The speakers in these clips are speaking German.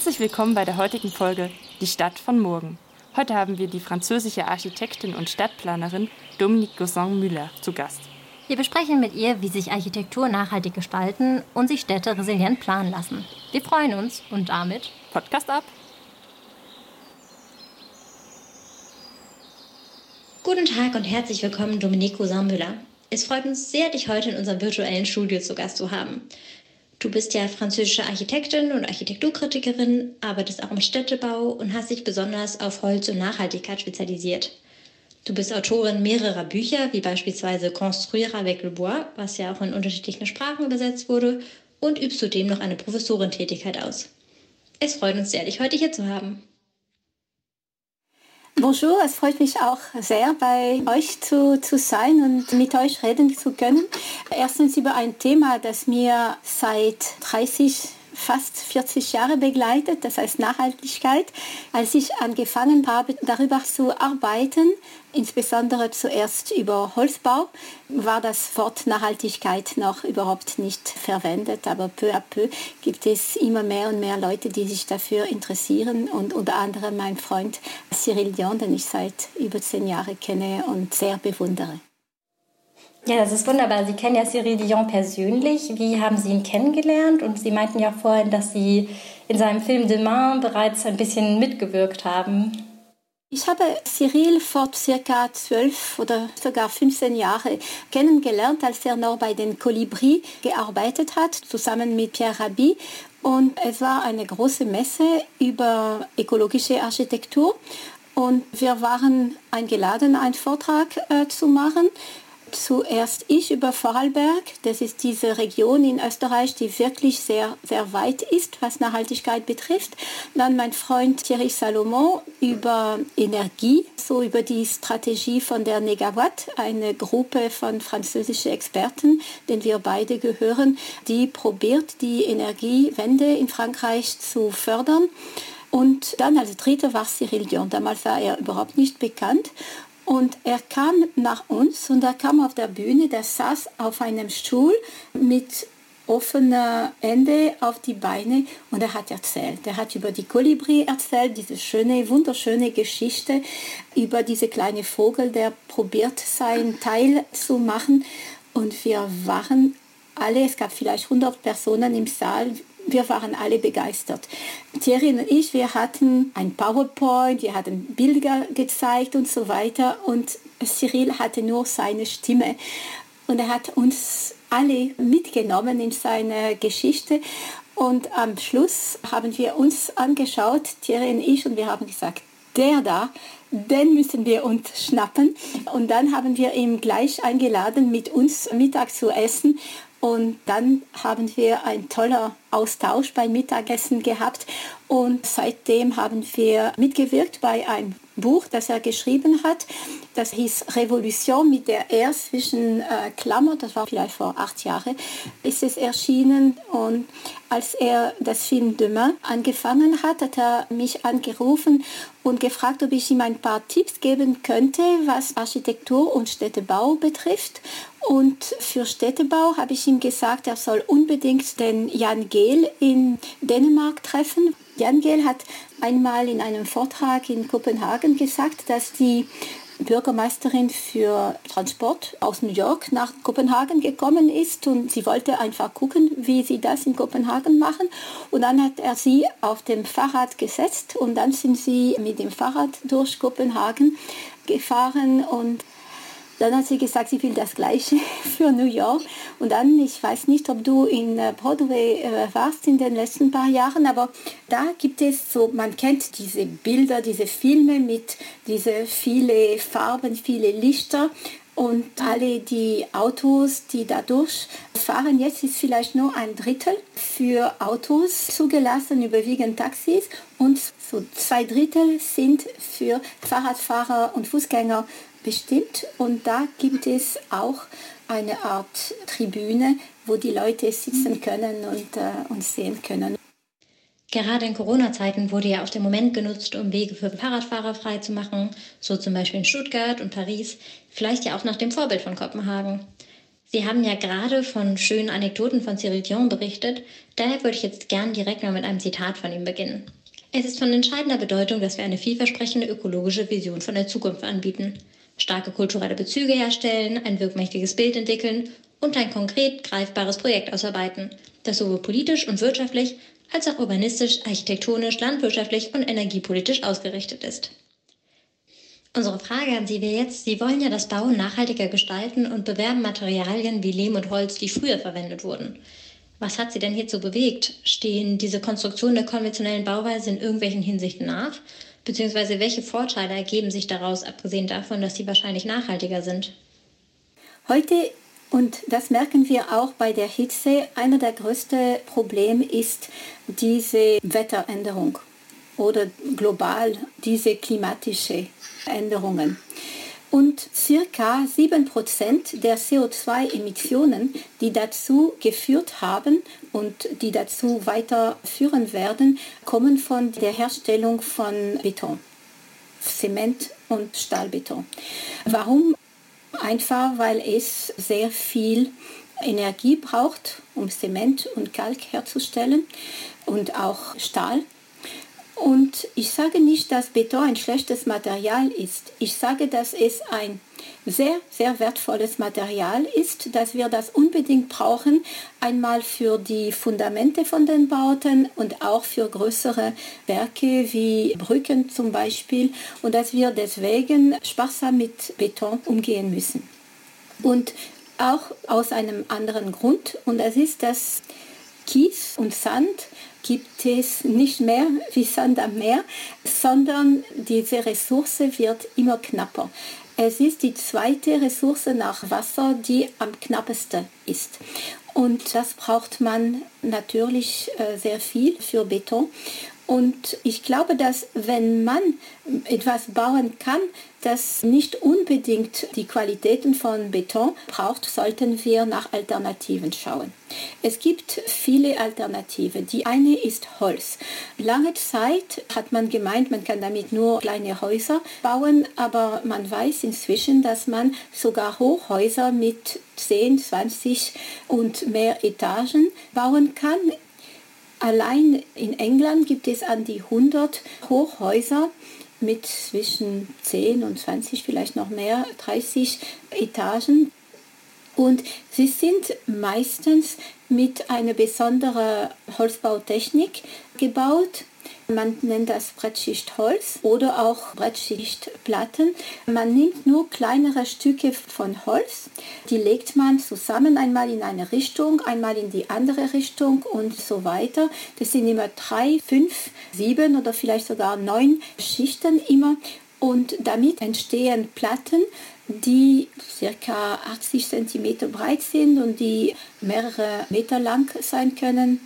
Herzlich willkommen bei der heutigen Folge Die Stadt von morgen. Heute haben wir die französische Architektin und Stadtplanerin Dominique Gosson-Müller zu Gast. Wir besprechen mit ihr, wie sich Architektur nachhaltig gestalten und sich Städte resilient planen lassen. Wir freuen uns und damit Podcast ab. Guten Tag und herzlich willkommen, Dominique Gosson-Müller. Es freut uns sehr, dich heute in unserem virtuellen Studio zu Gast zu haben. Du bist ja französische Architektin und Architekturkritikerin, arbeitest auch im Städtebau und hast dich besonders auf Holz und Nachhaltigkeit spezialisiert. Du bist Autorin mehrerer Bücher, wie beispielsweise Construire avec le bois, was ja auch in unterschiedlichen Sprachen übersetzt wurde, und übst zudem noch eine Professorentätigkeit aus. Es freut uns sehr, dich heute hier zu haben. Bonjour, es freut mich auch sehr, bei euch zu, zu sein und mit euch reden zu können. Erstens über ein Thema, das mir seit 30 fast 40 Jahre begleitet, das heißt Nachhaltigkeit. Als ich angefangen habe, darüber zu arbeiten, insbesondere zuerst über Holzbau, war das Wort Nachhaltigkeit noch überhaupt nicht verwendet, aber peu à peu gibt es immer mehr und mehr Leute, die sich dafür interessieren und unter anderem mein Freund Cyril Dion, den ich seit über zehn Jahren kenne und sehr bewundere. Ja, das ist wunderbar. Sie kennen ja Cyril Dion persönlich. Wie haben Sie ihn kennengelernt? Und Sie meinten ja vorhin, dass Sie in seinem Film Demain bereits ein bisschen mitgewirkt haben. Ich habe Cyril vor circa zwölf oder sogar 15 Jahren kennengelernt, als er noch bei den Kolibri gearbeitet hat, zusammen mit Pierre Rabhi. Und es war eine große Messe über ökologische Architektur. Und wir waren eingeladen, einen Vortrag äh, zu machen zuerst ich über Vorarlberg. Das ist diese Region in Österreich, die wirklich sehr, sehr weit ist, was Nachhaltigkeit betrifft. Dann mein Freund Thierry Salomon über Energie, so über die Strategie von der Negawatt, eine Gruppe von französischen Experten, denen wir beide gehören, die probiert, die Energiewende in Frankreich zu fördern. Und dann als Dritter war Cyril Dion. Damals war er überhaupt nicht bekannt. Und er kam nach uns und er kam auf der Bühne, der saß auf einem Stuhl mit offener Ende auf die Beine und er hat erzählt. Er hat über die Kolibri erzählt, diese schöne, wunderschöne Geschichte über diese kleine Vogel, der probiert sein Teil zu machen. Und wir waren alle, es gab vielleicht 100 Personen im Saal, wir waren alle begeistert. Thierry und ich, wir hatten ein PowerPoint, wir hatten Bilder gezeigt und so weiter und Cyril hatte nur seine Stimme und er hat uns alle mitgenommen in seine Geschichte und am Schluss haben wir uns angeschaut, Thierry und ich, und wir haben gesagt, der da, den müssen wir uns schnappen. Und dann haben wir ihn gleich eingeladen, mit uns Mittag zu essen. Und dann haben wir einen tollen Austausch beim Mittagessen gehabt und seitdem haben wir mitgewirkt bei einem Buch, das er geschrieben hat. Das hieß Revolution mit der R zwischen äh, Klammer, das war vielleicht vor acht Jahren, ist es erschienen. Und als er das Film Demain angefangen hat, hat er mich angerufen und gefragt, ob ich ihm ein paar Tipps geben könnte, was Architektur und Städtebau betrifft. Und für Städtebau habe ich ihm gesagt, er soll unbedingt den Jan Gehl in Dänemark treffen. Jan Gehl hat einmal in einem Vortrag in Kopenhagen gesagt, dass die Bürgermeisterin für Transport aus New York nach Kopenhagen gekommen ist und sie wollte einfach gucken, wie sie das in Kopenhagen machen. Und dann hat er sie auf dem Fahrrad gesetzt und dann sind sie mit dem Fahrrad durch Kopenhagen gefahren und dann hat sie gesagt, sie will das Gleiche für New York. Und dann, ich weiß nicht, ob du in äh, Broadway äh, warst in den letzten paar Jahren, aber da gibt es so, man kennt diese Bilder, diese Filme mit diese viele Farben, viele Lichter. Und alle die Autos, die dadurch fahren, jetzt ist vielleicht nur ein Drittel für Autos zugelassen, überwiegend Taxis. Und so zwei Drittel sind für Fahrradfahrer und Fußgänger bestimmt. Und da gibt es auch eine Art Tribüne, wo die Leute sitzen können und äh, uns sehen können. Gerade in Corona-Zeiten wurde ja auch der Moment genutzt, um Wege für Fahrradfahrer freizumachen, so zum Beispiel in Stuttgart und Paris, vielleicht ja auch nach dem Vorbild von Kopenhagen. Sie haben ja gerade von schönen Anekdoten von Cyril Dion berichtet, daher würde ich jetzt gern direkt mal mit einem Zitat von ihm beginnen. Es ist von entscheidender Bedeutung, dass wir eine vielversprechende ökologische Vision von der Zukunft anbieten, starke kulturelle Bezüge herstellen, ein wirkmächtiges Bild entwickeln und ein konkret greifbares Projekt ausarbeiten, das sowohl politisch und wirtschaftlich als auch urbanistisch, architektonisch, landwirtschaftlich und energiepolitisch ausgerichtet ist. Unsere Frage an Sie wäre jetzt, Sie wollen ja das Bauen nachhaltiger gestalten und bewerben Materialien wie Lehm und Holz, die früher verwendet wurden. Was hat Sie denn hierzu bewegt? Stehen diese Konstruktionen der konventionellen Bauweise in irgendwelchen Hinsichten nach? Beziehungsweise welche Vorteile ergeben sich daraus, abgesehen davon, dass sie wahrscheinlich nachhaltiger sind? Heute, und das merken wir auch bei der Hitze, einer der größten Probleme ist diese Wetteränderung oder global diese klimatische Änderungen. Und circa 7% der CO2-Emissionen, die dazu geführt haben und die dazu weiterführen werden, kommen von der Herstellung von Beton, Zement und Stahlbeton. Warum? Einfach weil es sehr viel Energie braucht, um Zement und Kalk herzustellen und auch Stahl. Und ich sage nicht, dass Beton ein schlechtes Material ist. Ich sage, dass es ein sehr, sehr wertvolles Material ist, dass wir das unbedingt brauchen, einmal für die Fundamente von den Bauten und auch für größere Werke wie Brücken zum Beispiel und dass wir deswegen sparsam mit Beton umgehen müssen. Und auch aus einem anderen Grund und das ist, dass Kies und Sand gibt es nicht mehr wie Sand am Meer, sondern diese Ressource wird immer knapper. Es ist die zweite Ressource nach Wasser, die am knappesten ist. Und das braucht man natürlich äh, sehr viel für Beton. Und ich glaube, dass wenn man etwas bauen kann, das nicht unbedingt die Qualitäten von Beton braucht, sollten wir nach Alternativen schauen. Es gibt viele Alternativen. Die eine ist Holz. Lange Zeit hat man gemeint, man kann damit nur kleine Häuser bauen, aber man weiß inzwischen, dass man sogar Hochhäuser mit 10, 20 und mehr Etagen bauen kann. Allein in England gibt es an die 100 Hochhäuser mit zwischen 10 und 20, vielleicht noch mehr, 30 Etagen. Und sie sind meistens mit einer besonderen Holzbautechnik gebaut. Man nennt das Brettschichtholz oder auch Brettschichtplatten. Man nimmt nur kleinere Stücke von Holz, die legt man zusammen einmal in eine Richtung, einmal in die andere Richtung und so weiter. Das sind immer drei, fünf, sieben oder vielleicht sogar neun Schichten immer. Und damit entstehen Platten, die ca. 80 cm breit sind und die mehrere Meter lang sein können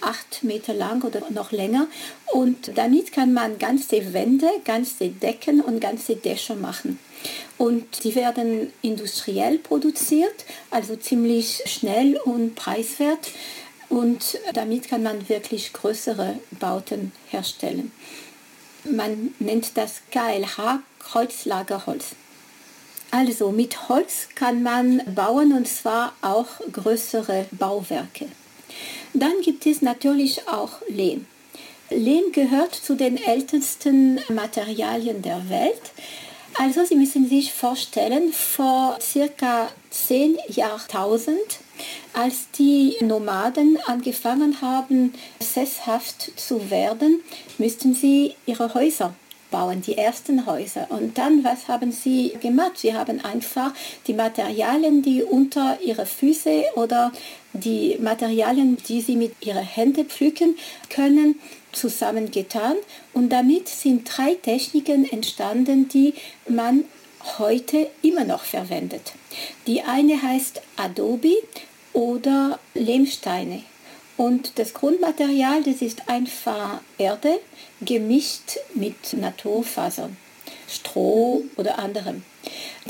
acht Meter lang oder noch länger. Und damit kann man ganze Wände, ganze Decken und ganze Dächer machen. Und die werden industriell produziert, also ziemlich schnell und preiswert. Und damit kann man wirklich größere Bauten herstellen. Man nennt das KLH Kreuzlagerholz. Also mit Holz kann man bauen und zwar auch größere Bauwerke. Dann gibt es natürlich auch Lehm. Lehm gehört zu den ältesten Materialien der Welt. Also Sie müssen sich vorstellen, vor circa 10 Jahrtausend, als die Nomaden angefangen haben, sesshaft zu werden, müssten sie ihre Häuser bauen, die ersten Häuser. Und dann, was haben sie gemacht? Sie haben einfach die Materialien, die unter ihre Füße oder die Materialien, die sie mit ihren Händen pflücken können, zusammengetan. Und damit sind drei Techniken entstanden, die man heute immer noch verwendet. Die eine heißt Adobe oder Lehmsteine. Und das Grundmaterial, das ist einfach Erde gemischt mit Naturfasern, Stroh oder anderem.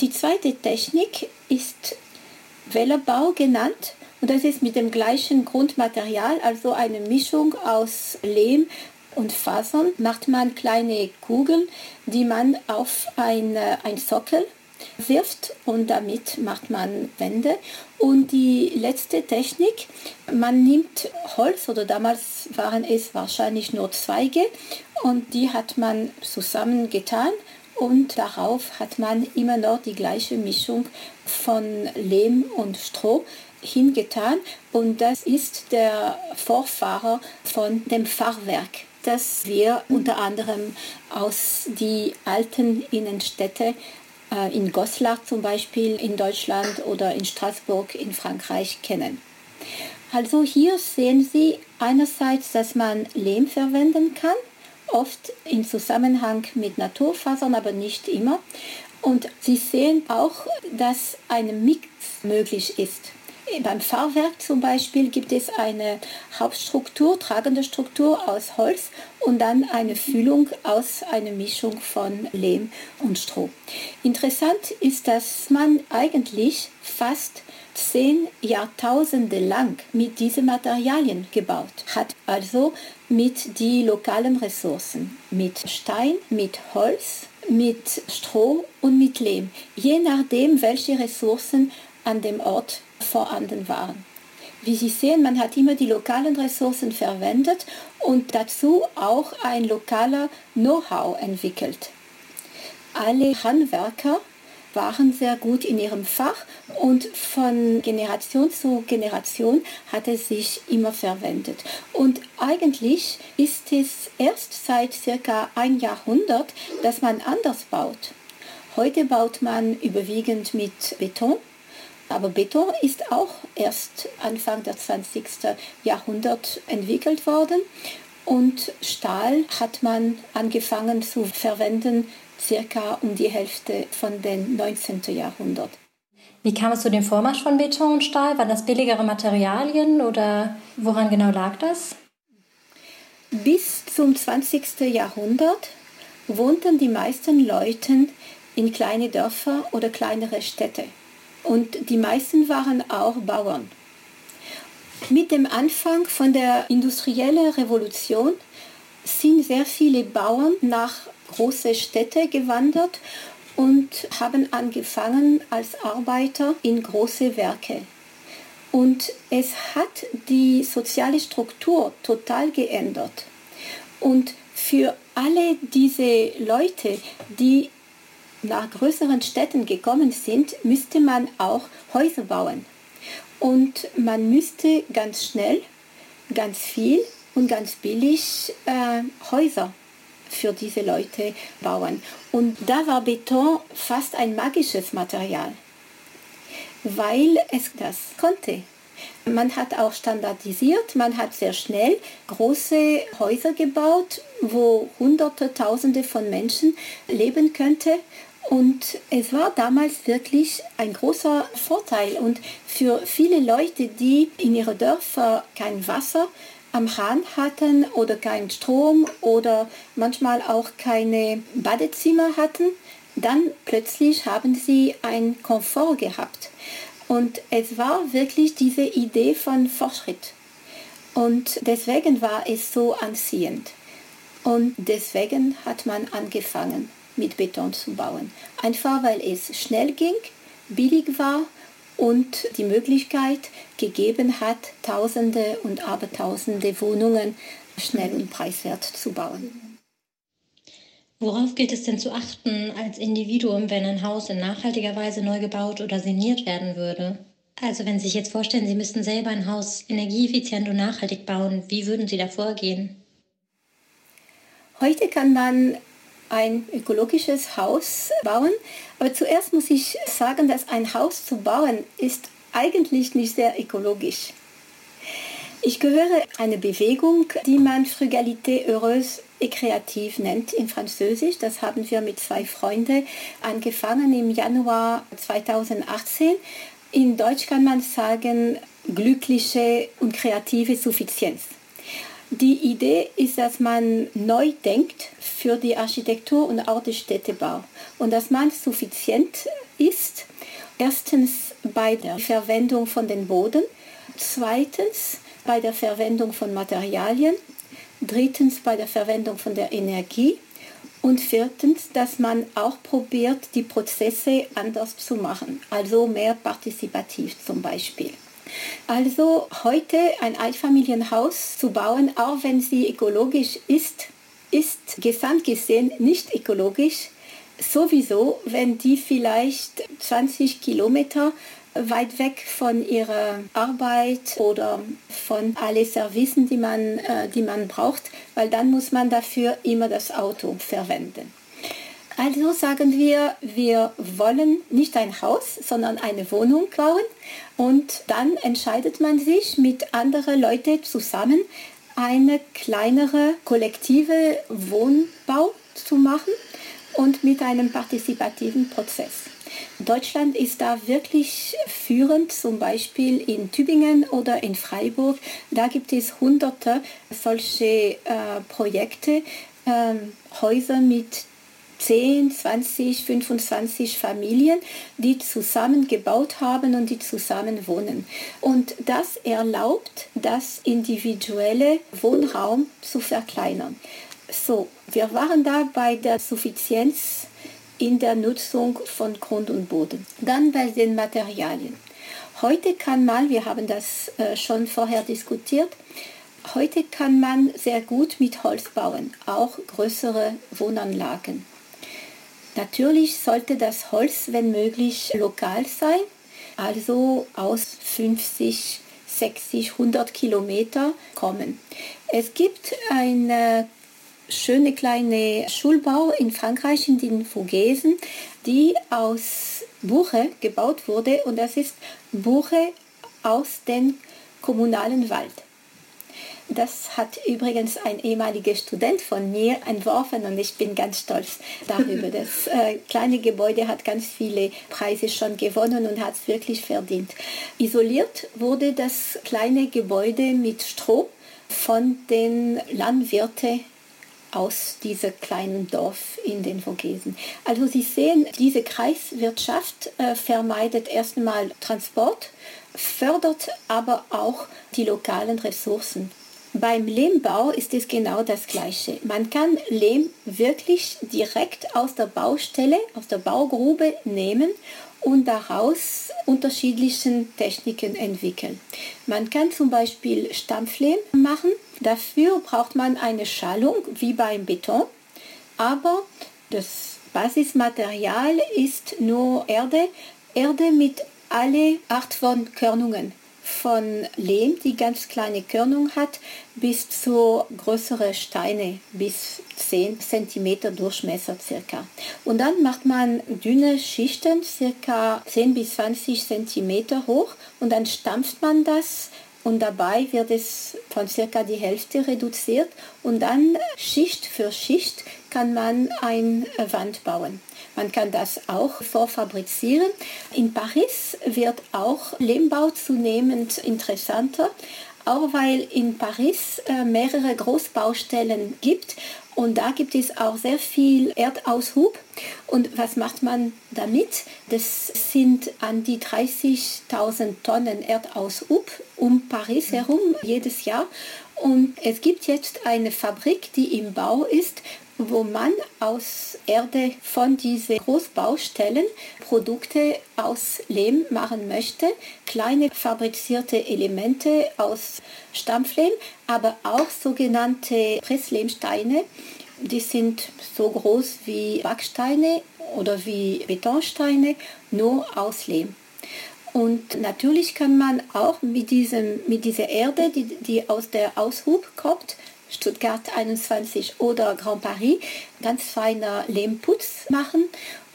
Die zweite Technik ist Wellerbau genannt und das ist mit dem gleichen Grundmaterial, also eine Mischung aus Lehm und Fasern, macht man kleine Kugeln, die man auf ein, ein Sockel wirft und damit macht man Wände. Und die letzte Technik, man nimmt Holz oder damals waren es wahrscheinlich nur Zweige und die hat man zusammengetan und darauf hat man immer noch die gleiche Mischung von Lehm und Stroh hingetan und das ist der Vorfahrer von dem Fahrwerk, das wir unter anderem aus die alten Innenstädte in Goslar zum Beispiel in Deutschland oder in Straßburg in Frankreich kennen. Also hier sehen Sie einerseits, dass man Lehm verwenden kann, oft in Zusammenhang mit Naturfasern, aber nicht immer. Und Sie sehen auch, dass ein Mix möglich ist. Beim Fahrwerk zum Beispiel gibt es eine Hauptstruktur, tragende Struktur aus Holz und dann eine Füllung aus einer Mischung von Lehm und Stroh. Interessant ist, dass man eigentlich fast zehn Jahrtausende lang mit diesen Materialien gebaut hat. Also mit den lokalen Ressourcen, mit Stein, mit Holz, mit Stroh und mit Lehm, je nachdem, welche Ressourcen an dem Ort vorhanden waren. Wie Sie sehen, man hat immer die lokalen Ressourcen verwendet und dazu auch ein lokaler Know-how entwickelt. Alle Handwerker waren sehr gut in ihrem Fach und von Generation zu Generation hat es sich immer verwendet. Und eigentlich ist es erst seit circa ein Jahrhundert, dass man anders baut. Heute baut man überwiegend mit Beton aber Beton ist auch erst Anfang des 20. Jahrhunderts entwickelt worden und Stahl hat man angefangen zu verwenden circa um die Hälfte von den 19. Jahrhundert. Wie kam es zu dem Vormarsch von Beton und Stahl? Waren das billigere Materialien oder woran genau lag das? Bis zum 20. Jahrhundert wohnten die meisten Leute in kleine Dörfer oder kleinere Städte und die meisten waren auch Bauern. Mit dem Anfang von der industriellen Revolution sind sehr viele Bauern nach große Städte gewandert und haben angefangen als Arbeiter in große Werke. Und es hat die soziale Struktur total geändert. Und für alle diese Leute, die nach größeren Städten gekommen sind, müsste man auch Häuser bauen. Und man müsste ganz schnell, ganz viel und ganz billig äh, Häuser für diese Leute bauen. Und da war Beton fast ein magisches Material, weil es das konnte. Man hat auch standardisiert, man hat sehr schnell große Häuser gebaut, wo Hunderte, Tausende von Menschen leben könnten und es war damals wirklich ein großer Vorteil. Und für viele Leute, die in ihren Dörfern kein Wasser am Hahn hatten oder keinen Strom oder manchmal auch keine Badezimmer hatten, dann plötzlich haben sie einen Komfort gehabt. Und es war wirklich diese Idee von Fortschritt. Und deswegen war es so anziehend. Und deswegen hat man angefangen mit Beton zu bauen. Einfach weil es schnell ging, billig war und die Möglichkeit gegeben hat, Tausende und Abertausende Wohnungen schnell und preiswert zu bauen. Worauf gilt es denn zu achten als Individuum, wenn ein Haus in nachhaltiger Weise neu gebaut oder saniert werden würde? Also wenn Sie sich jetzt vorstellen, Sie müssten selber ein Haus energieeffizient und nachhaltig bauen, wie würden Sie da vorgehen? Heute kann man ein ökologisches Haus bauen. Aber zuerst muss ich sagen, dass ein Haus zu bauen ist eigentlich nicht sehr ökologisch. Ich gehöre einer Bewegung, die man Frugalité heureuse et créative nennt in Französisch. Das haben wir mit zwei Freunden angefangen im Januar 2018. In Deutsch kann man sagen glückliche und kreative Suffizienz. Die Idee ist, dass man neu denkt für die Architektur und auch den Städtebau und dass man suffizient ist. Erstens bei der Verwendung von den Boden, zweitens bei der Verwendung von Materialien, drittens bei der Verwendung von der Energie Und viertens, dass man auch probiert, die Prozesse anders zu machen, also mehr partizipativ zum Beispiel. Also heute ein Einfamilienhaus zu bauen, auch wenn sie ökologisch ist, ist gesamt gesehen nicht ökologisch. Sowieso, wenn die vielleicht 20 Kilometer weit weg von ihrer Arbeit oder von alle Servicen, die man, äh, die man braucht, weil dann muss man dafür immer das Auto verwenden. Also sagen wir, wir wollen nicht ein Haus, sondern eine Wohnung bauen und dann entscheidet man sich mit anderen Leuten zusammen, eine kleinere kollektive Wohnbau zu machen und mit einem partizipativen Prozess. Deutschland ist da wirklich führend, zum Beispiel in Tübingen oder in Freiburg. Da gibt es hunderte solche äh, Projekte, äh, Häuser mit 10, 20, 25 Familien, die zusammen gebaut haben und die zusammen wohnen. Und das erlaubt, das individuelle Wohnraum zu verkleinern. So, wir waren da bei der Suffizienz in der Nutzung von Grund und Boden. Dann bei den Materialien. Heute kann man, wir haben das äh, schon vorher diskutiert, heute kann man sehr gut mit Holz bauen, auch größere Wohnanlagen. Natürlich sollte das Holz, wenn möglich, lokal sein, also aus 50, 60, 100 Kilometer kommen. Es gibt eine schöne kleine Schulbau in Frankreich, in den Vogesen, die aus Buche gebaut wurde und das ist Buche aus dem kommunalen Wald. Das hat übrigens ein ehemaliger Student von mir entworfen und ich bin ganz stolz darüber. Das äh, kleine Gebäude hat ganz viele Preise schon gewonnen und hat es wirklich verdient. Isoliert wurde das kleine Gebäude mit Stroh von den Landwirten aus diesem kleinen Dorf in den Vogesen. Also Sie sehen, diese Kreiswirtschaft äh, vermeidet erstmal Transport, fördert aber auch die lokalen Ressourcen. Beim Lehmbau ist es genau das Gleiche. Man kann Lehm wirklich direkt aus der Baustelle, aus der Baugrube nehmen und daraus unterschiedliche Techniken entwickeln. Man kann zum Beispiel Stampflehm machen. Dafür braucht man eine Schallung wie beim Beton, aber das Basismaterial ist nur Erde, Erde mit alle Art von Körnungen von Lehm, die ganz kleine Körnung hat, bis zu größere Steine, bis 10 cm Durchmesser circa. Und dann macht man dünne Schichten, circa 10 bis 20 cm hoch und dann stampft man das und dabei wird es von circa die Hälfte reduziert und dann Schicht für Schicht kann man eine Wand bauen. Man kann das auch vorfabrizieren. In Paris wird auch Lehmbau zunehmend interessanter, auch weil in Paris äh, mehrere Großbaustellen gibt und da gibt es auch sehr viel Erdaushub. Und was macht man damit? Das sind an die 30.000 Tonnen Erdaushub um Paris herum jedes Jahr. Und es gibt jetzt eine Fabrik, die im Bau ist, wo man aus Erde von diesen Großbaustellen Produkte aus Lehm machen möchte, kleine fabrizierte Elemente aus Stampflehm, aber auch sogenannte Presslehmsteine. Die sind so groß wie Backsteine oder wie Betonsteine, nur aus Lehm. Und natürlich kann man auch mit, diesem, mit dieser Erde, die, die aus der Aushub kommt, Stuttgart 21 oder Grand Paris ganz feiner Lehmputz machen.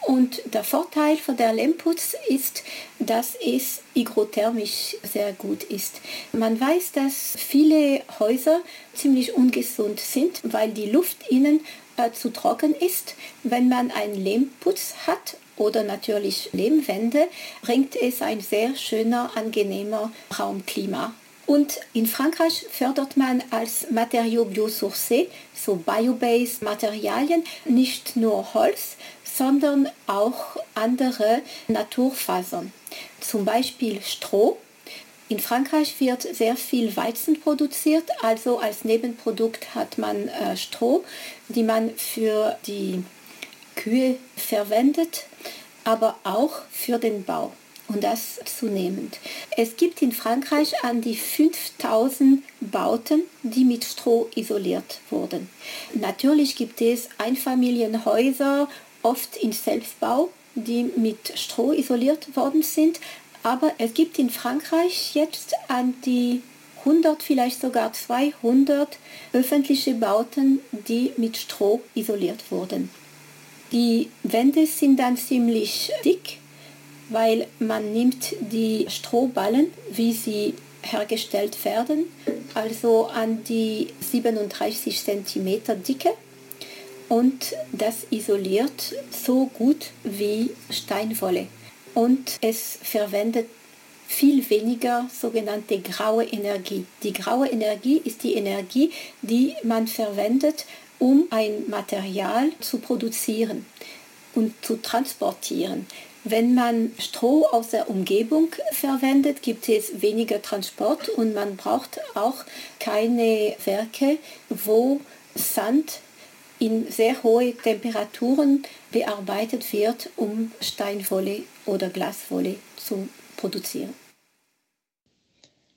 Und der Vorteil von der Lehmputz ist, dass es hygrothermisch sehr gut ist. Man weiß, dass viele Häuser ziemlich ungesund sind, weil die Luft innen äh, zu trocken ist. Wenn man einen Lehmputz hat oder natürlich Lehmwände, bringt es ein sehr schöner, angenehmer Raumklima. Und in Frankreich fördert man als Material biosourcé, so biobased Materialien, nicht nur Holz, sondern auch andere Naturfasern. Zum Beispiel Stroh In Frankreich wird sehr viel Weizen produziert, also als Nebenprodukt hat man äh, Stroh, die man für die Kühe verwendet, aber auch für den Bau und das zunehmend. Es gibt in Frankreich an die 5000 Bauten, die mit Stroh isoliert wurden. Natürlich gibt es Einfamilienhäuser, oft in Selbstbau, die mit Stroh isoliert worden sind, aber es gibt in Frankreich jetzt an die 100, vielleicht sogar 200 öffentliche Bauten, die mit Stroh isoliert wurden. Die Wände sind dann ziemlich dick weil man nimmt die Strohballen, wie sie hergestellt werden, also an die 37 cm Dicke und das isoliert so gut wie Steinwolle. Und es verwendet viel weniger sogenannte graue Energie. Die graue Energie ist die Energie, die man verwendet, um ein Material zu produzieren und zu transportieren. Wenn man Stroh aus der Umgebung verwendet, gibt es weniger Transport und man braucht auch keine Werke, wo Sand in sehr hohe Temperaturen bearbeitet wird, um Steinwolle oder Glaswolle zu produzieren.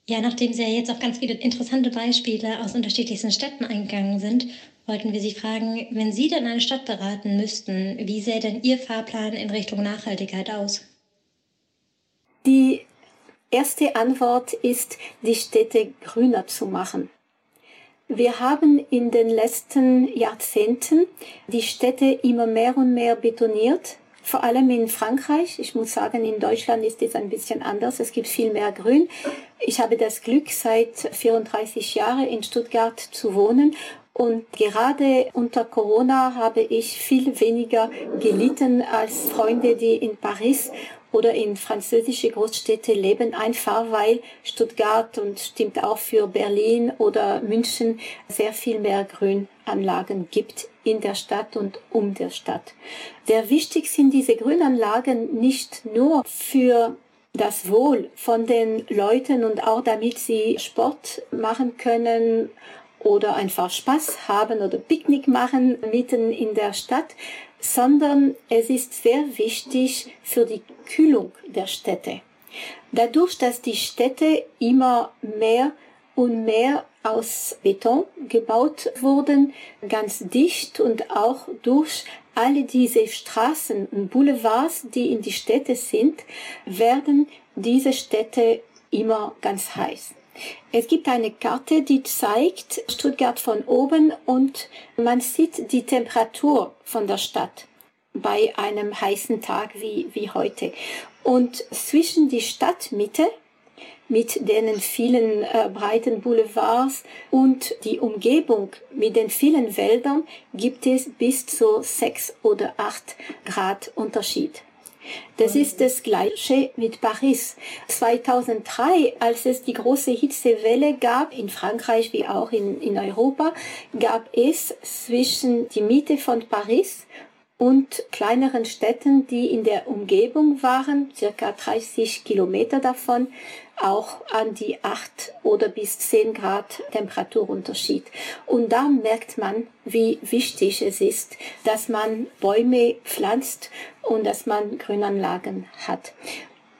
Ja, nachdem Sie ja jetzt auf ganz viele interessante Beispiele aus unterschiedlichsten Städten eingegangen sind, wollten wir Sie fragen, wenn Sie dann eine Stadt beraten müssten, wie sähe denn Ihr Fahrplan in Richtung Nachhaltigkeit aus? Die erste Antwort ist, die Städte grüner zu machen. Wir haben in den letzten Jahrzehnten die Städte immer mehr und mehr betoniert, vor allem in Frankreich. Ich muss sagen, in Deutschland ist es ein bisschen anders. Es gibt viel mehr Grün. Ich habe das Glück, seit 34 Jahren in Stuttgart zu wohnen und gerade unter Corona habe ich viel weniger gelitten als Freunde, die in Paris oder in französische Großstädte leben, einfach weil Stuttgart und stimmt auch für Berlin oder München sehr viel mehr Grünanlagen gibt in der Stadt und um der Stadt. Sehr wichtig sind diese Grünanlagen nicht nur für das Wohl von den Leuten und auch damit sie Sport machen können oder einfach Spaß haben oder Picknick machen mitten in der Stadt, sondern es ist sehr wichtig für die Kühlung der Städte. Dadurch, dass die Städte immer mehr und mehr aus Beton gebaut wurden, ganz dicht und auch durch alle diese Straßen und Boulevards, die in die Städte sind, werden diese Städte immer ganz heiß. Es gibt eine Karte, die zeigt Stuttgart von oben und man sieht die Temperatur von der Stadt bei einem heißen Tag wie, wie heute. Und zwischen die Stadtmitte mit den vielen äh, breiten Boulevards und die Umgebung mit den vielen Wäldern gibt es bis zu sechs oder acht Grad Unterschied. Das ist das Gleiche mit Paris. 2003, als es die große Hitzewelle gab, in Frankreich wie auch in, in Europa, gab es zwischen die Mitte von Paris und kleineren Städten, die in der Umgebung waren, circa 30 Kilometer davon, auch an die 8 oder bis 10 Grad Temperaturunterschied. Und da merkt man, wie wichtig es ist, dass man Bäume pflanzt und dass man Grünanlagen hat.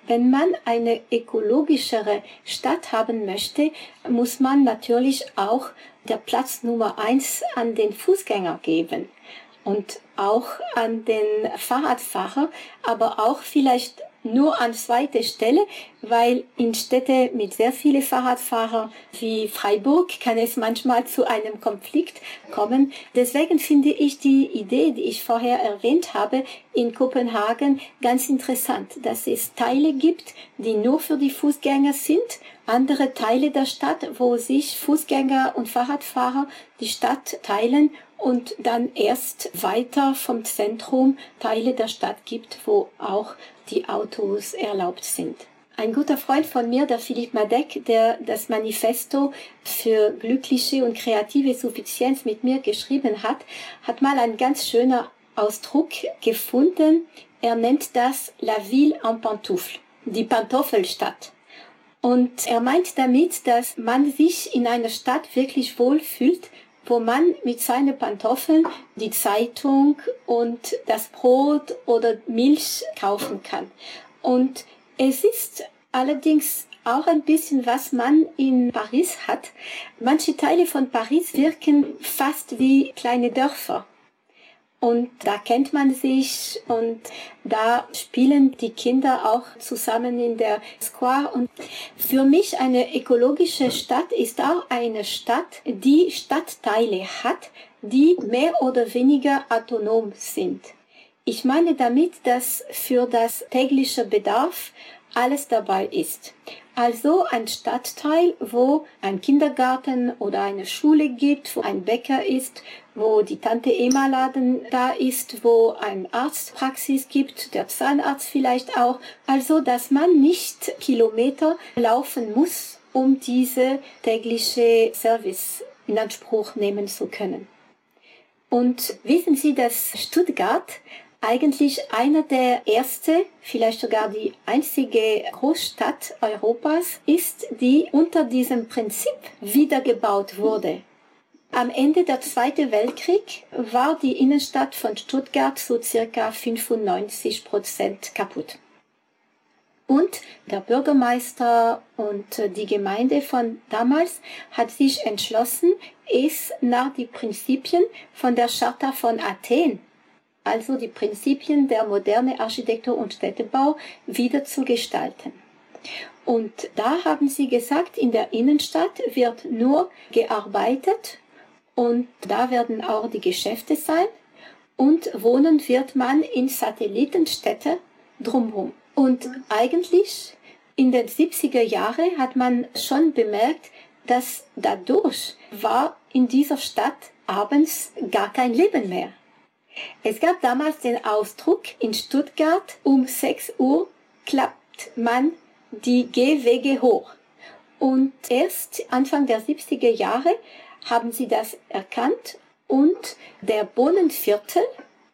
Wenn man eine ökologischere Stadt haben möchte, muss man natürlich auch der Platz Nummer eins an den Fußgänger geben und auch an den Fahrradfahrer, aber auch vielleicht nur an zweiter Stelle, weil in Städte mit sehr vielen Fahrradfahrern wie Freiburg kann es manchmal zu einem Konflikt kommen. Deswegen finde ich die Idee, die ich vorher erwähnt habe, in Kopenhagen ganz interessant, dass es Teile gibt, die nur für die Fußgänger sind, andere Teile der Stadt, wo sich Fußgänger und Fahrradfahrer die Stadt teilen und dann erst weiter vom Zentrum Teile der Stadt gibt, wo auch die Autos erlaubt sind. Ein guter Freund von mir, der Philipp Madec, der das Manifesto für glückliche und kreative Suffizienz mit mir geschrieben hat, hat mal einen ganz schöner Ausdruck gefunden. Er nennt das La Ville en Pantoufle, die Pantoffelstadt. Und er meint damit, dass man sich in einer Stadt wirklich wohlfühlt, wo man mit seinen Pantoffeln die Zeitung und das Brot oder Milch kaufen kann. Und es ist allerdings auch ein bisschen, was man in Paris hat. Manche Teile von Paris wirken fast wie kleine Dörfer. Und da kennt man sich und da spielen die Kinder auch zusammen in der Square. Und für mich eine ökologische Stadt ist auch eine Stadt, die Stadtteile hat, die mehr oder weniger autonom sind. Ich meine damit, dass für das tägliche Bedarf alles dabei ist. Also ein Stadtteil, wo ein Kindergarten oder eine Schule gibt, wo ein Bäcker ist, wo die Tante Emma Laden da ist, wo ein Arztpraxis gibt, der Zahnarzt vielleicht auch. Also, dass man nicht Kilometer laufen muss, um diese tägliche Service in Anspruch nehmen zu können. Und wissen Sie, dass Stuttgart eigentlich einer der erste, vielleicht sogar die einzige Großstadt Europas ist, die unter diesem Prinzip wiedergebaut wurde. Am Ende der Zweiten Weltkrieg war die Innenstadt von Stuttgart so circa 95 Prozent kaputt. Und der Bürgermeister und die Gemeinde von damals hat sich entschlossen, es nach die Prinzipien von der Charta von Athen also die Prinzipien der moderne Architektur und Städtebau wieder zu gestalten. Und da haben sie gesagt, in der Innenstadt wird nur gearbeitet und da werden auch die Geschäfte sein und wohnen wird man in Satellitenstädte drumherum. Und eigentlich in den 70er Jahren hat man schon bemerkt, dass dadurch war in dieser Stadt abends gar kein Leben mehr. Es gab damals den Ausdruck, in Stuttgart um 6 Uhr klappt man die Gehwege hoch. Und erst Anfang der 70er Jahre haben sie das erkannt und der Bohnenviertel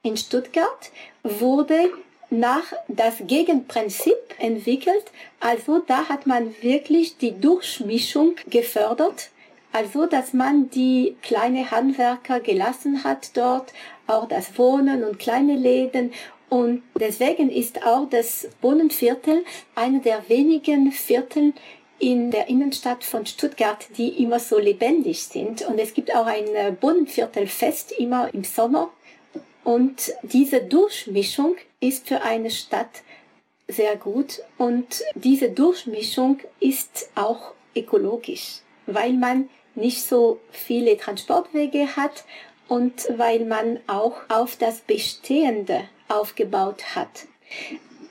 in Stuttgart wurde nach das Gegenprinzip entwickelt. Also da hat man wirklich die Durchmischung gefördert. Also dass man die kleine Handwerker gelassen hat dort, auch das Wohnen und kleine Läden. Und deswegen ist auch das Wohnenviertel einer der wenigen Viertel in der Innenstadt von Stuttgart, die immer so lebendig sind. Und es gibt auch ein Bodenviertelfest immer im Sommer. Und diese Durchmischung ist für eine Stadt sehr gut. Und diese Durchmischung ist auch ökologisch, weil man nicht so viele Transportwege hat und weil man auch auf das Bestehende aufgebaut hat.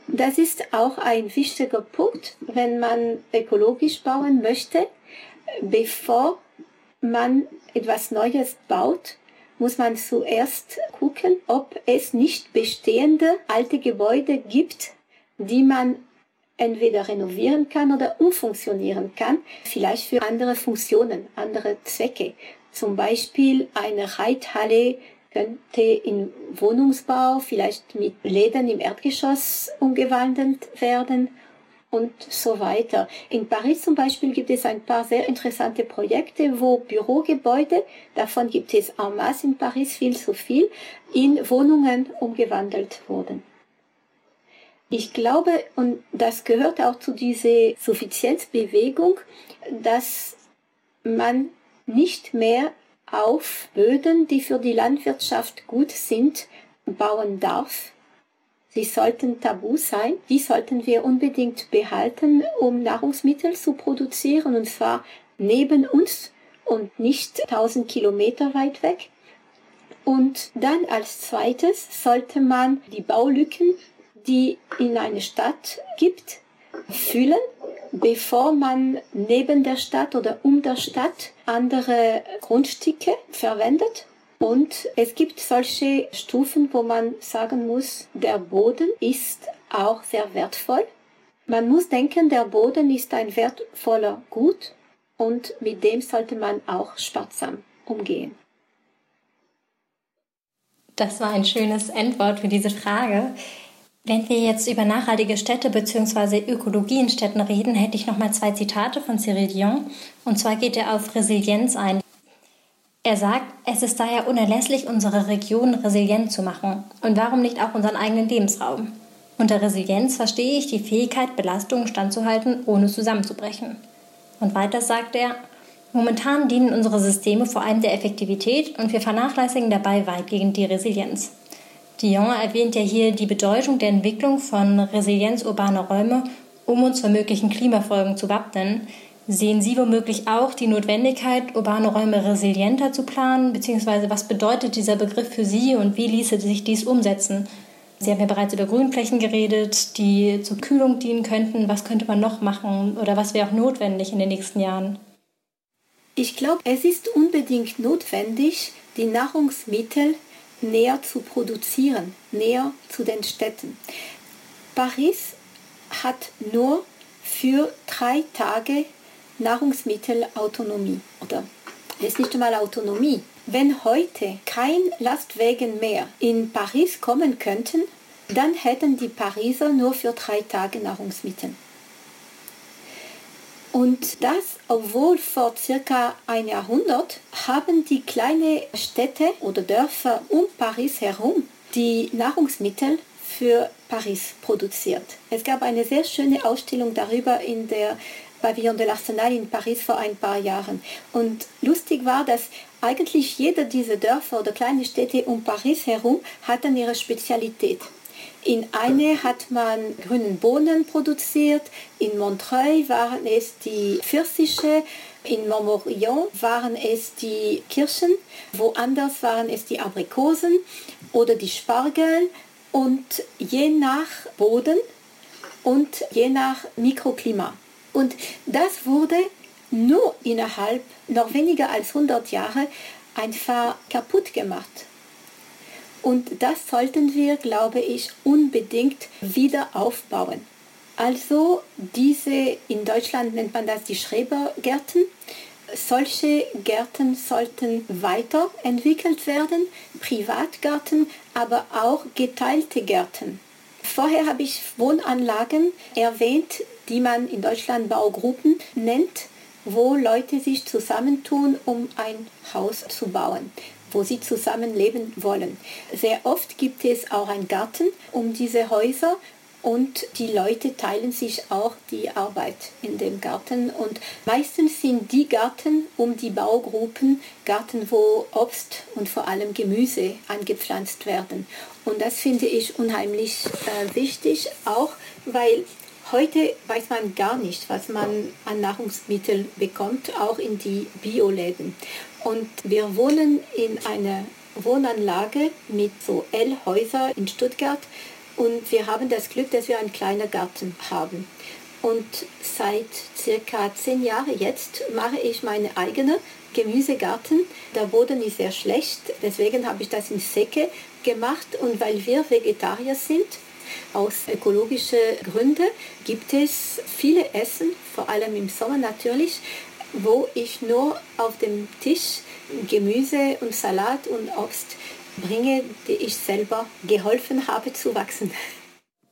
Das ist auch ein wichtiger Punkt, wenn man ökologisch bauen möchte. Bevor man etwas Neues baut, muss man zuerst gucken, ob es nicht bestehende alte Gebäude gibt, die man entweder renovieren kann oder umfunktionieren kann, vielleicht für andere Funktionen, andere Zwecke. Zum Beispiel eine Reithalle könnte in Wohnungsbau vielleicht mit Läden im Erdgeschoss umgewandelt werden und so weiter. In Paris zum Beispiel gibt es ein paar sehr interessante Projekte, wo Bürogebäude, davon gibt es en masse in Paris viel zu viel, in Wohnungen umgewandelt wurden. Ich glaube, und das gehört auch zu dieser Suffizienzbewegung, dass man nicht mehr auf Böden, die für die Landwirtschaft gut sind, bauen darf. Sie sollten tabu sein. Die sollten wir unbedingt behalten, um Nahrungsmittel zu produzieren, und zwar neben uns und nicht 1000 Kilometer weit weg. Und dann als zweites sollte man die Baulücken, die in eine Stadt gibt, füllen bevor man neben der Stadt oder um der Stadt andere Grundstücke verwendet. Und es gibt solche Stufen, wo man sagen muss, der Boden ist auch sehr wertvoll. Man muss denken, der Boden ist ein wertvoller Gut und mit dem sollte man auch sparsam umgehen. Das war ein schönes Endwort für diese Frage. Wenn wir jetzt über nachhaltige Städte bzw. Ökologie in Städten reden, hätte ich noch mal zwei Zitate von Cyril Dion. Und zwar geht er auf Resilienz ein. Er sagt, es ist daher unerlässlich, unsere Region resilient zu machen. Und warum nicht auch unseren eigenen Lebensraum? Unter Resilienz verstehe ich die Fähigkeit, Belastungen standzuhalten, ohne zusammenzubrechen. Und weiter sagt er, momentan dienen unsere Systeme vor allem der Effektivität und wir vernachlässigen dabei weitgehend die Resilienz. Dion erwähnt ja hier die Bedeutung der Entwicklung von Resilienz urbaner Räume, um uns vor möglichen Klimafolgen zu wappnen. Sehen Sie womöglich auch die Notwendigkeit, urbane Räume resilienter zu planen? Beziehungsweise was bedeutet dieser Begriff für Sie und wie ließe sich dies umsetzen? Sie haben ja bereits über Grünflächen geredet, die zur Kühlung dienen könnten. Was könnte man noch machen oder was wäre auch notwendig in den nächsten Jahren? Ich glaube, es ist unbedingt notwendig, die Nahrungsmittel näher zu produzieren, näher zu den Städten. Paris hat nur für drei Tage Nahrungsmittelautonomie oder ist nicht einmal Autonomie. Wenn heute kein Lastwagen mehr in Paris kommen könnten, dann hätten die Pariser nur für drei Tage Nahrungsmittel. Und das, obwohl vor circa ein Jahrhundert haben die kleinen Städte oder Dörfer um Paris herum die Nahrungsmittel für Paris produziert. Es gab eine sehr schöne Ausstellung darüber in der Pavillon de l'Arsenal in Paris vor ein paar Jahren. Und lustig war, dass eigentlich jeder dieser Dörfer oder kleine Städte um Paris herum hatten ihre Spezialität. In eine hat man grünen Bohnen produziert, in Montreuil waren es die Pfirsiche, in Montmorillon waren es die Kirschen, woanders waren es die Aprikosen oder die Spargel und je nach Boden und je nach Mikroklima. Und das wurde nur innerhalb noch weniger als 100 Jahre einfach kaputt gemacht. Und das sollten wir, glaube ich, unbedingt wieder aufbauen. Also diese, in Deutschland nennt man das die Schrebergärten. Solche Gärten sollten weiterentwickelt werden, Privatgärten, aber auch geteilte Gärten. Vorher habe ich Wohnanlagen erwähnt, die man in Deutschland Baugruppen nennt, wo Leute sich zusammentun, um ein Haus zu bauen wo sie zusammenleben wollen. Sehr oft gibt es auch einen Garten um diese Häuser und die Leute teilen sich auch die Arbeit in dem Garten. Und meistens sind die Garten um die Baugruppen Garten, wo Obst und vor allem Gemüse angepflanzt werden. Und das finde ich unheimlich äh, wichtig, auch weil heute weiß man gar nicht, was man an Nahrungsmitteln bekommt, auch in die Bioläden. Und wir wohnen in einer Wohnanlage mit so L-Häuser in Stuttgart und wir haben das Glück, dass wir einen kleinen Garten haben. Und seit circa zehn Jahren jetzt mache ich meine eigene Gemüsegarten. Der Boden ist sehr schlecht, deswegen habe ich das in Säcke gemacht. Und weil wir Vegetarier sind, aus ökologischen Gründen gibt es viele Essen, vor allem im Sommer natürlich, wo ich nur auf dem Tisch Gemüse und Salat und Obst bringe, die ich selber geholfen habe zu wachsen.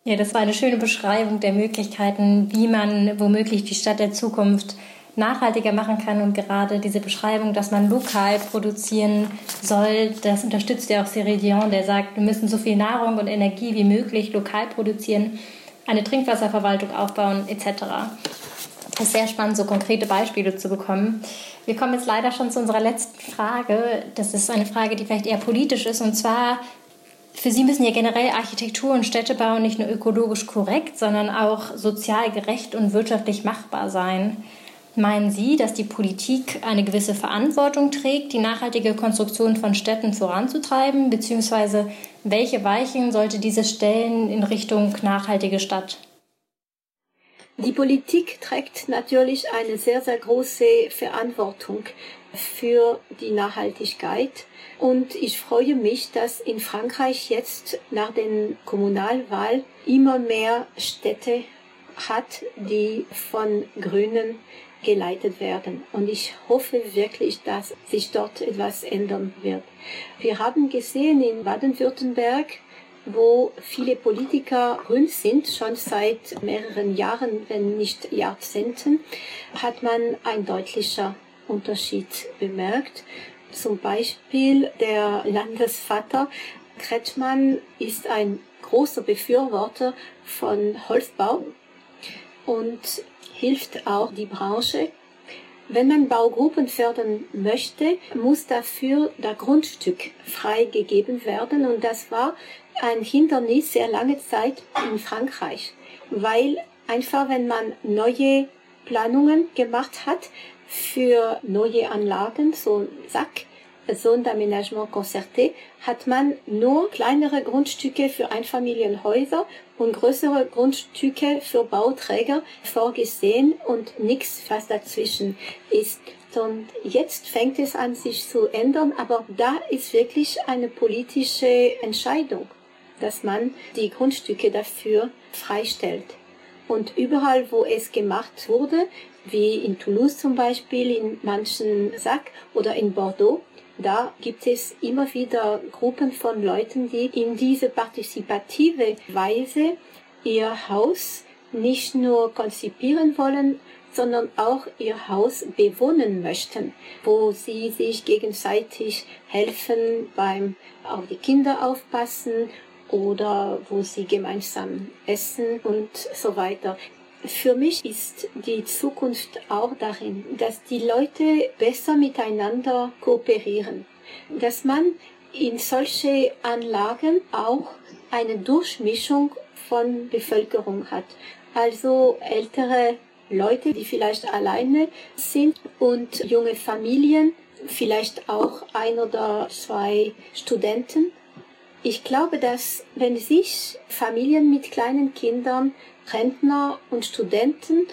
Ja, das war eine schöne Beschreibung der Möglichkeiten, wie man womöglich die Stadt der Zukunft nachhaltiger machen kann und gerade diese Beschreibung, dass man lokal produzieren soll, das unterstützt ja auch Cyril Dion, der sagt, wir müssen so viel Nahrung und Energie wie möglich lokal produzieren, eine Trinkwasserverwaltung aufbauen etc. Es ist sehr spannend, so konkrete Beispiele zu bekommen. Wir kommen jetzt leider schon zu unserer letzten Frage. Das ist eine Frage, die vielleicht eher politisch ist. Und zwar, für Sie müssen ja generell Architektur und Städtebau nicht nur ökologisch korrekt, sondern auch sozial gerecht und wirtschaftlich machbar sein. Meinen Sie, dass die Politik eine gewisse Verantwortung trägt, die nachhaltige Konstruktion von Städten voranzutreiben, beziehungsweise welche Weichen sollte diese stellen in Richtung nachhaltige Stadt? Die Politik trägt natürlich eine sehr, sehr große Verantwortung für die Nachhaltigkeit. Und ich freue mich, dass in Frankreich jetzt nach den Kommunalwahlen immer mehr Städte hat, die von Grünen geleitet werden. Und ich hoffe wirklich, dass sich dort etwas ändern wird. Wir haben gesehen in Baden-Württemberg, wo viele Politiker grün sind, schon seit mehreren Jahren, wenn nicht Jahrzehnten, hat man ein deutlicher Unterschied bemerkt. Zum Beispiel der Landesvater Kretschmann ist ein großer Befürworter von Holzbau und hilft auch die Branche. Wenn man Baugruppen fördern möchte, muss dafür das Grundstück freigegeben werden und das war ein Hindernis sehr lange Zeit in Frankreich, weil einfach wenn man neue Planungen gemacht hat für neue Anlagen, so Sack, Zone d'aménagement concerté, hat man nur kleinere Grundstücke für Einfamilienhäuser und größere Grundstücke für Bauträger vorgesehen und nichts, was dazwischen ist. Und jetzt fängt es an, sich zu ändern, aber da ist wirklich eine politische Entscheidung, dass man die Grundstücke dafür freistellt. Und überall, wo es gemacht wurde, wie in Toulouse zum Beispiel, in manchen Sack oder in Bordeaux, da gibt es immer wieder Gruppen von Leuten, die in diese partizipative Weise ihr Haus nicht nur konzipieren wollen, sondern auch ihr Haus bewohnen möchten, wo sie sich gegenseitig helfen beim auf die Kinder aufpassen oder wo sie gemeinsam essen und so weiter. Für mich ist die Zukunft auch darin, dass die Leute besser miteinander kooperieren, dass man in solche Anlagen auch eine Durchmischung von Bevölkerung hat. Also ältere Leute, die vielleicht alleine sind und junge Familien, vielleicht auch ein oder zwei Studenten. Ich glaube, dass wenn sich Familien mit kleinen Kindern Rentner und Studenten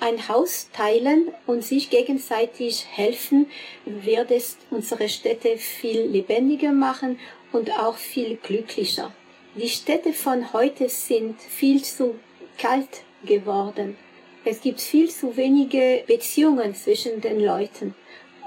ein Haus teilen und sich gegenseitig helfen, wird es unsere Städte viel lebendiger machen und auch viel glücklicher. Die Städte von heute sind viel zu kalt geworden. Es gibt viel zu wenige Beziehungen zwischen den Leuten.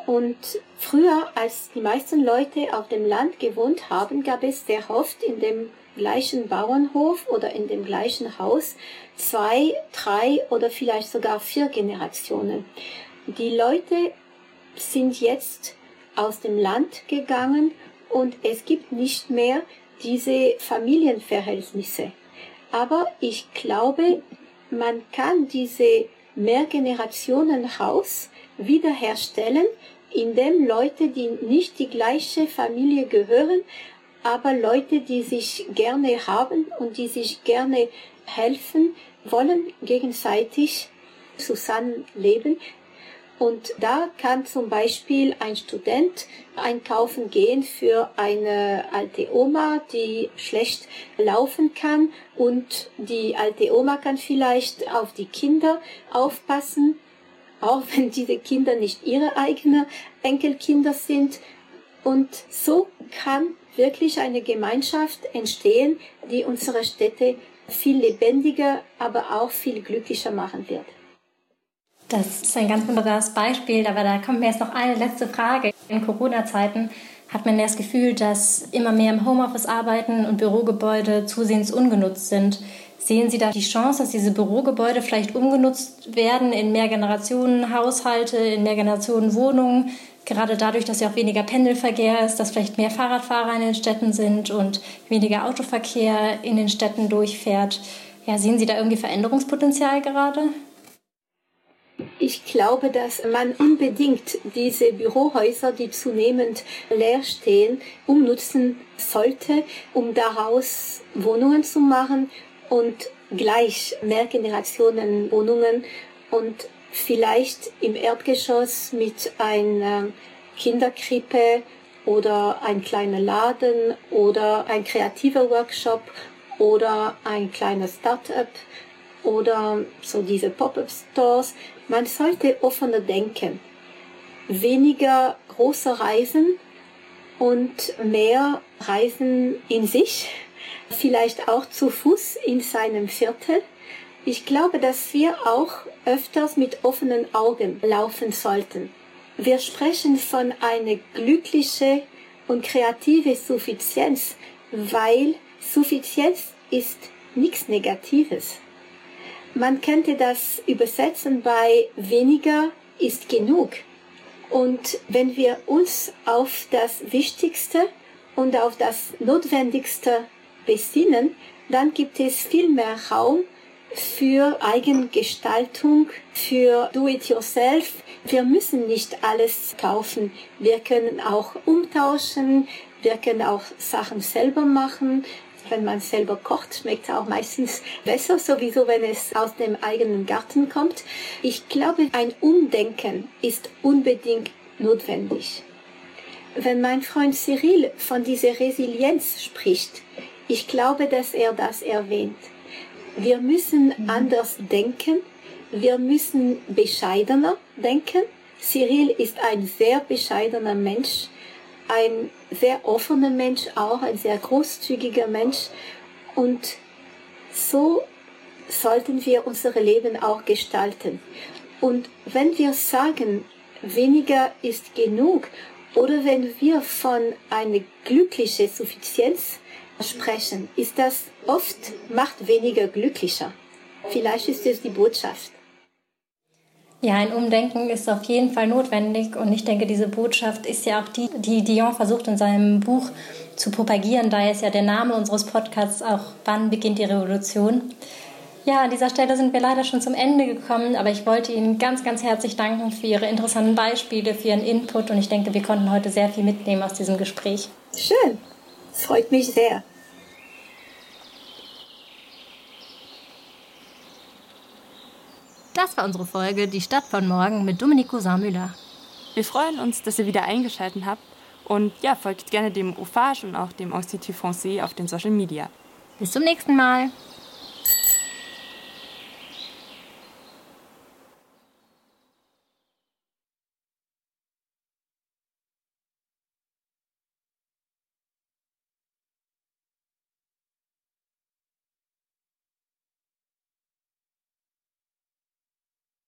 Und früher, als die meisten Leute auf dem Land gewohnt haben, gab es sehr oft in dem gleichen Bauernhof oder in dem gleichen Haus zwei, drei oder vielleicht sogar vier Generationen. Die Leute sind jetzt aus dem Land gegangen und es gibt nicht mehr diese Familienverhältnisse. Aber ich glaube, man kann diese Mehrgenerationenhaus wiederherstellen, indem Leute, die nicht die gleiche Familie gehören, aber Leute, die sich gerne haben und die sich gerne helfen, wollen gegenseitig zusammenleben. Und da kann zum Beispiel ein Student einkaufen gehen für eine alte Oma, die schlecht laufen kann und die alte Oma kann vielleicht auf die Kinder aufpassen, auch wenn diese Kinder nicht ihre eigenen Enkelkinder sind. Und so kann wirklich eine Gemeinschaft entstehen, die unsere Städte viel lebendiger, aber auch viel glücklicher machen wird. Das ist ein ganz wunderbares Beispiel, aber da kommt mir jetzt noch eine letzte Frage. In Corona-Zeiten hat man das Gefühl, dass immer mehr im Homeoffice arbeiten und Bürogebäude zusehends ungenutzt sind. Sehen Sie da die Chance, dass diese Bürogebäude vielleicht umgenutzt werden in Mehrgenerationen-Haushalte, in Mehrgenerationen-Wohnungen? Gerade dadurch, dass ja auch weniger Pendelverkehr ist, dass vielleicht mehr Fahrradfahrer in den Städten sind und weniger Autoverkehr in den Städten durchfährt. Ja, sehen Sie da irgendwie Veränderungspotenzial gerade? Ich glaube, dass man unbedingt diese Bürohäuser, die zunehmend leer stehen, umnutzen sollte, um daraus Wohnungen zu machen und gleich Mehrgenerationenwohnungen und vielleicht im Erdgeschoss mit einer Kinderkrippe oder ein kleiner Laden oder ein kreativer Workshop oder ein kleiner Start-up oder so diese Pop-up-Stores. Man sollte offener denken. Weniger große Reisen und mehr Reisen in sich, vielleicht auch zu Fuß in seinem Viertel ich glaube, dass wir auch öfters mit offenen Augen laufen sollten. Wir sprechen von einer glücklichen und kreativen Suffizienz, weil Suffizienz ist nichts Negatives. Man könnte das übersetzen bei weniger ist genug. Und wenn wir uns auf das Wichtigste und auf das Notwendigste besinnen, dann gibt es viel mehr Raum für Eigengestaltung, für Do-it-yourself. Wir müssen nicht alles kaufen. Wir können auch umtauschen. Wir können auch Sachen selber machen. Wenn man selber kocht, schmeckt es auch meistens besser, sowieso wenn es aus dem eigenen Garten kommt. Ich glaube, ein Umdenken ist unbedingt notwendig. Wenn mein Freund Cyril von dieser Resilienz spricht, ich glaube, dass er das erwähnt. Wir müssen mhm. anders denken, wir müssen bescheidener denken. Cyril ist ein sehr bescheidener Mensch, ein sehr offener Mensch auch, ein sehr großzügiger Mensch. Und so sollten wir unser Leben auch gestalten. Und wenn wir sagen, weniger ist genug, oder wenn wir von einer glücklichen Suffizienz sprechen, ist das oft macht weniger glücklicher. Vielleicht ist es die Botschaft. Ja, ein Umdenken ist auf jeden Fall notwendig und ich denke, diese Botschaft ist ja auch die, die Dion versucht in seinem Buch zu propagieren. Daher ist ja der Name unseres Podcasts auch Wann beginnt die Revolution? Ja, an dieser Stelle sind wir leider schon zum Ende gekommen, aber ich wollte Ihnen ganz, ganz herzlich danken für Ihre interessanten Beispiele, für Ihren Input und ich denke, wir konnten heute sehr viel mitnehmen aus diesem Gespräch. Schön, freut mich sehr. Das war unsere Folge Die Stadt von morgen mit Domenico Saarmüller. Wir freuen uns, dass ihr wieder eingeschaltet habt und ja, folgt gerne dem OFAGE und auch dem Institut Français auf den Social Media. Bis zum nächsten Mal.